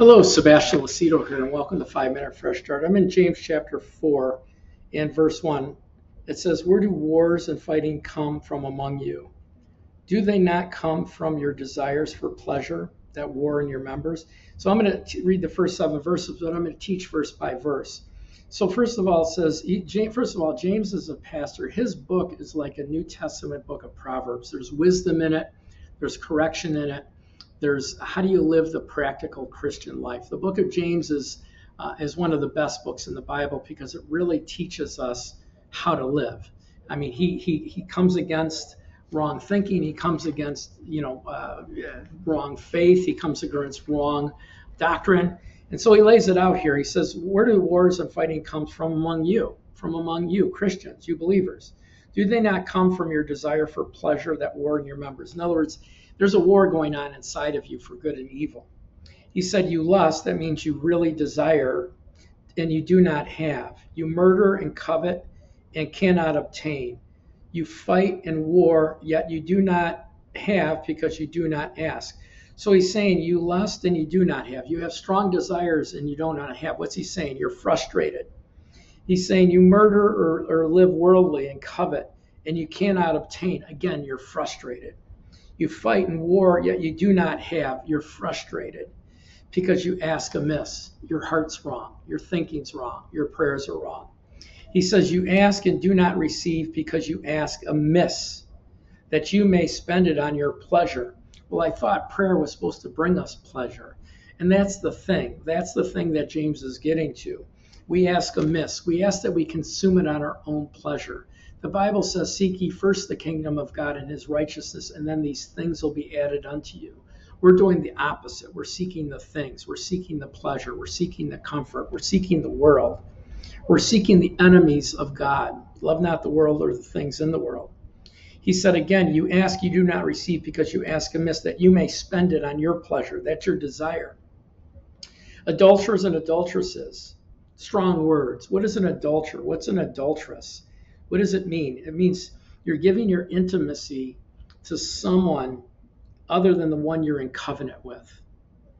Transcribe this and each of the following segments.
Hello, Sebastian Lacido here, and welcome to Five Minute Fresh Start. I'm in James chapter 4 and verse 1. It says, Where do wars and fighting come from among you? Do they not come from your desires for pleasure that war in your members? So I'm going to read the first seven verses, but I'm going to teach verse by verse. So first of all, it says, first of all, James is a pastor. His book is like a New Testament book of Proverbs. There's wisdom in it, there's correction in it, there's how do you live the practical Christian life? The book of James is, uh, is one of the best books in the Bible because it really teaches us how to live. I mean, he, he, he comes against wrong thinking, he comes against, you know, uh, wrong faith, he comes against wrong doctrine. And so he lays it out here. He says, Where do wars and fighting come from among you? From among you, Christians, you believers. Do they not come from your desire for pleasure that war in your members? In other words, there's a war going on inside of you for good and evil. He said, You lust, that means you really desire and you do not have. You murder and covet and cannot obtain. You fight and war, yet you do not have because you do not ask. So he's saying you lust and you do not have. You have strong desires and you do not have. What's he saying? You're frustrated. He's saying you murder or, or live worldly and covet and you cannot obtain. Again, you're frustrated. You fight in war, yet you do not have. You're frustrated because you ask amiss. Your heart's wrong. Your thinking's wrong. Your prayers are wrong. He says, You ask and do not receive because you ask amiss, that you may spend it on your pleasure. Well, I thought prayer was supposed to bring us pleasure. And that's the thing. That's the thing that James is getting to. We ask amiss. We ask that we consume it on our own pleasure. The Bible says, Seek ye first the kingdom of God and his righteousness, and then these things will be added unto you. We're doing the opposite. We're seeking the things. We're seeking the pleasure. We're seeking the comfort. We're seeking the world. We're seeking the enemies of God. Love not the world or the things in the world. He said again, You ask, you do not receive because you ask amiss, that you may spend it on your pleasure. That's your desire. Adulterers and adulteresses. Strong words. What is an adulterer? What's an adulteress? What does it mean? It means you're giving your intimacy to someone other than the one you're in covenant with.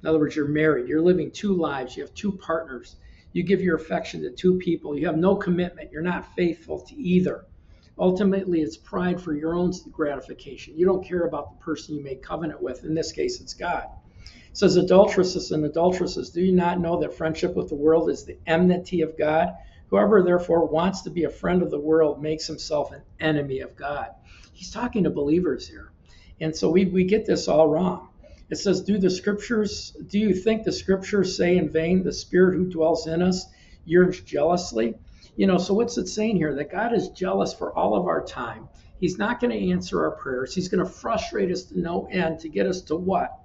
In other words, you're married, you're living two lives, you have two partners, you give your affection to two people, you have no commitment, you're not faithful to either. Ultimately, it's pride for your own gratification. You don't care about the person you made covenant with. In this case, it's God. Says, Adulteresses and adulteresses, do you not know that friendship with the world is the enmity of God? Whoever therefore wants to be a friend of the world makes himself an enemy of God. He's talking to believers here. And so we, we get this all wrong. It says, Do the scriptures, do you think the scriptures say in vain, the spirit who dwells in us yearns jealously? You know, so what's it saying here? That God is jealous for all of our time. He's not going to answer our prayers. He's going to frustrate us to no end to get us to what?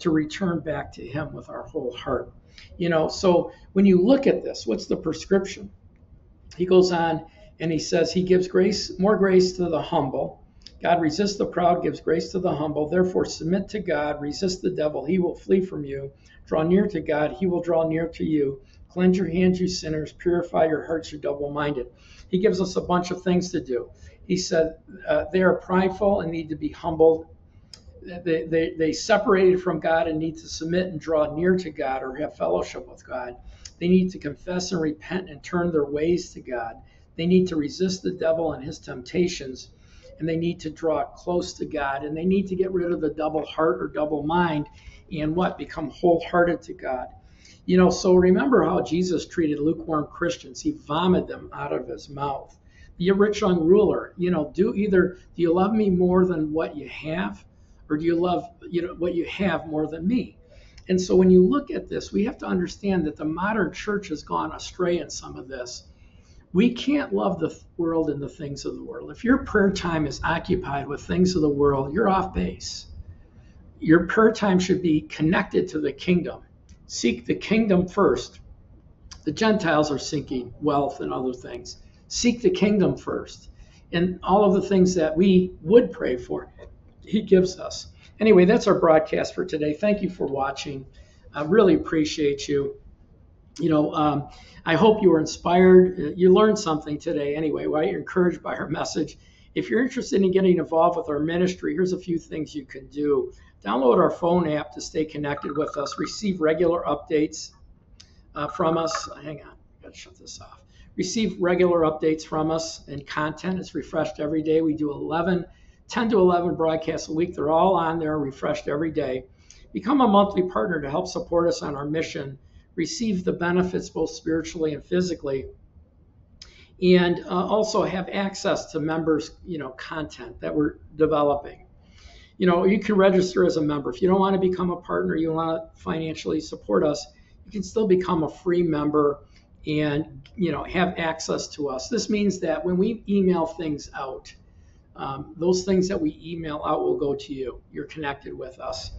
To return back to Him with our whole heart. You know, so when you look at this, what's the prescription? He goes on and he says, He gives grace, more grace to the humble. God resists the proud, gives grace to the humble. Therefore, submit to God, resist the devil, he will flee from you. Draw near to God, he will draw near to you. Cleanse your hands, you sinners. Purify your hearts, you double minded. He gives us a bunch of things to do. He said uh, they are prideful and need to be humbled. They, they, they separated from God and need to submit and draw near to God or have fellowship with God. They need to confess and repent and turn their ways to God. They need to resist the devil and his temptations, and they need to draw close to God, and they need to get rid of the double heart or double mind and what? Become wholehearted to God. You know, so remember how Jesus treated lukewarm Christians. He vomited them out of his mouth. The rich young ruler, you know, do either do you love me more than what you have, or do you love you know what you have more than me? And so when you look at this, we have to understand that the modern church has gone astray in some of this. We can't love the world and the things of the world. If your prayer time is occupied with things of the world, you're off base. Your prayer time should be connected to the kingdom. Seek the kingdom first. The Gentiles are seeking wealth and other things. Seek the kingdom first. And all of the things that we would pray for, He gives us. Anyway, that's our broadcast for today. Thank you for watching. I really appreciate you. You know, um, I hope you were inspired. You learned something today anyway, right? You're encouraged by our message. If you're interested in getting involved with our ministry, here's a few things you can do. Download our phone app to stay connected with us. Receive regular updates uh, from us. Hang on, I gotta shut this off. Receive regular updates from us and content. It's refreshed every day. We do 11, 10 to 11 broadcasts a week. They're all on there, refreshed every day. Become a monthly partner to help support us on our mission. Receive the benefits both spiritually and physically and uh, also have access to members, you know, content that we're developing. You know, you can register as a member. If you don't want to become a partner, you want to financially support us, you can still become a free member and, you know, have access to us. This means that when we email things out, um, those things that we email out will go to you. You're connected with us.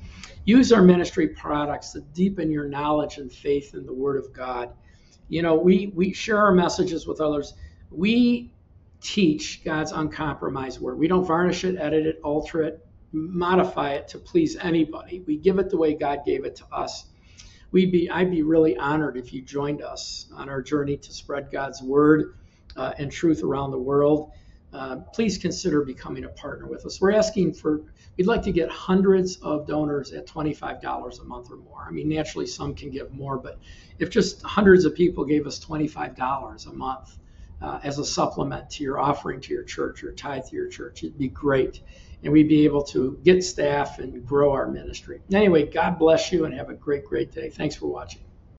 Use our ministry products to deepen your knowledge and faith in the Word of God. You know, we, we share our messages with others we teach God's uncompromised word. We don't varnish it, edit it, alter it, modify it to please anybody. We give it the way God gave it to us. We'd be, I'd be really honored if you joined us on our journey to spread God's word uh, and truth around the world. Uh, please consider becoming a partner with us. We're asking for, we'd like to get hundreds of donors at $25 a month or more. I mean, naturally, some can give more, but if just hundreds of people gave us $25 a month, uh, as a supplement to your offering to your church or tithe to your church. It'd be great. And we'd be able to get staff and grow our ministry. Anyway, God bless you and have a great, great day. Thanks for watching.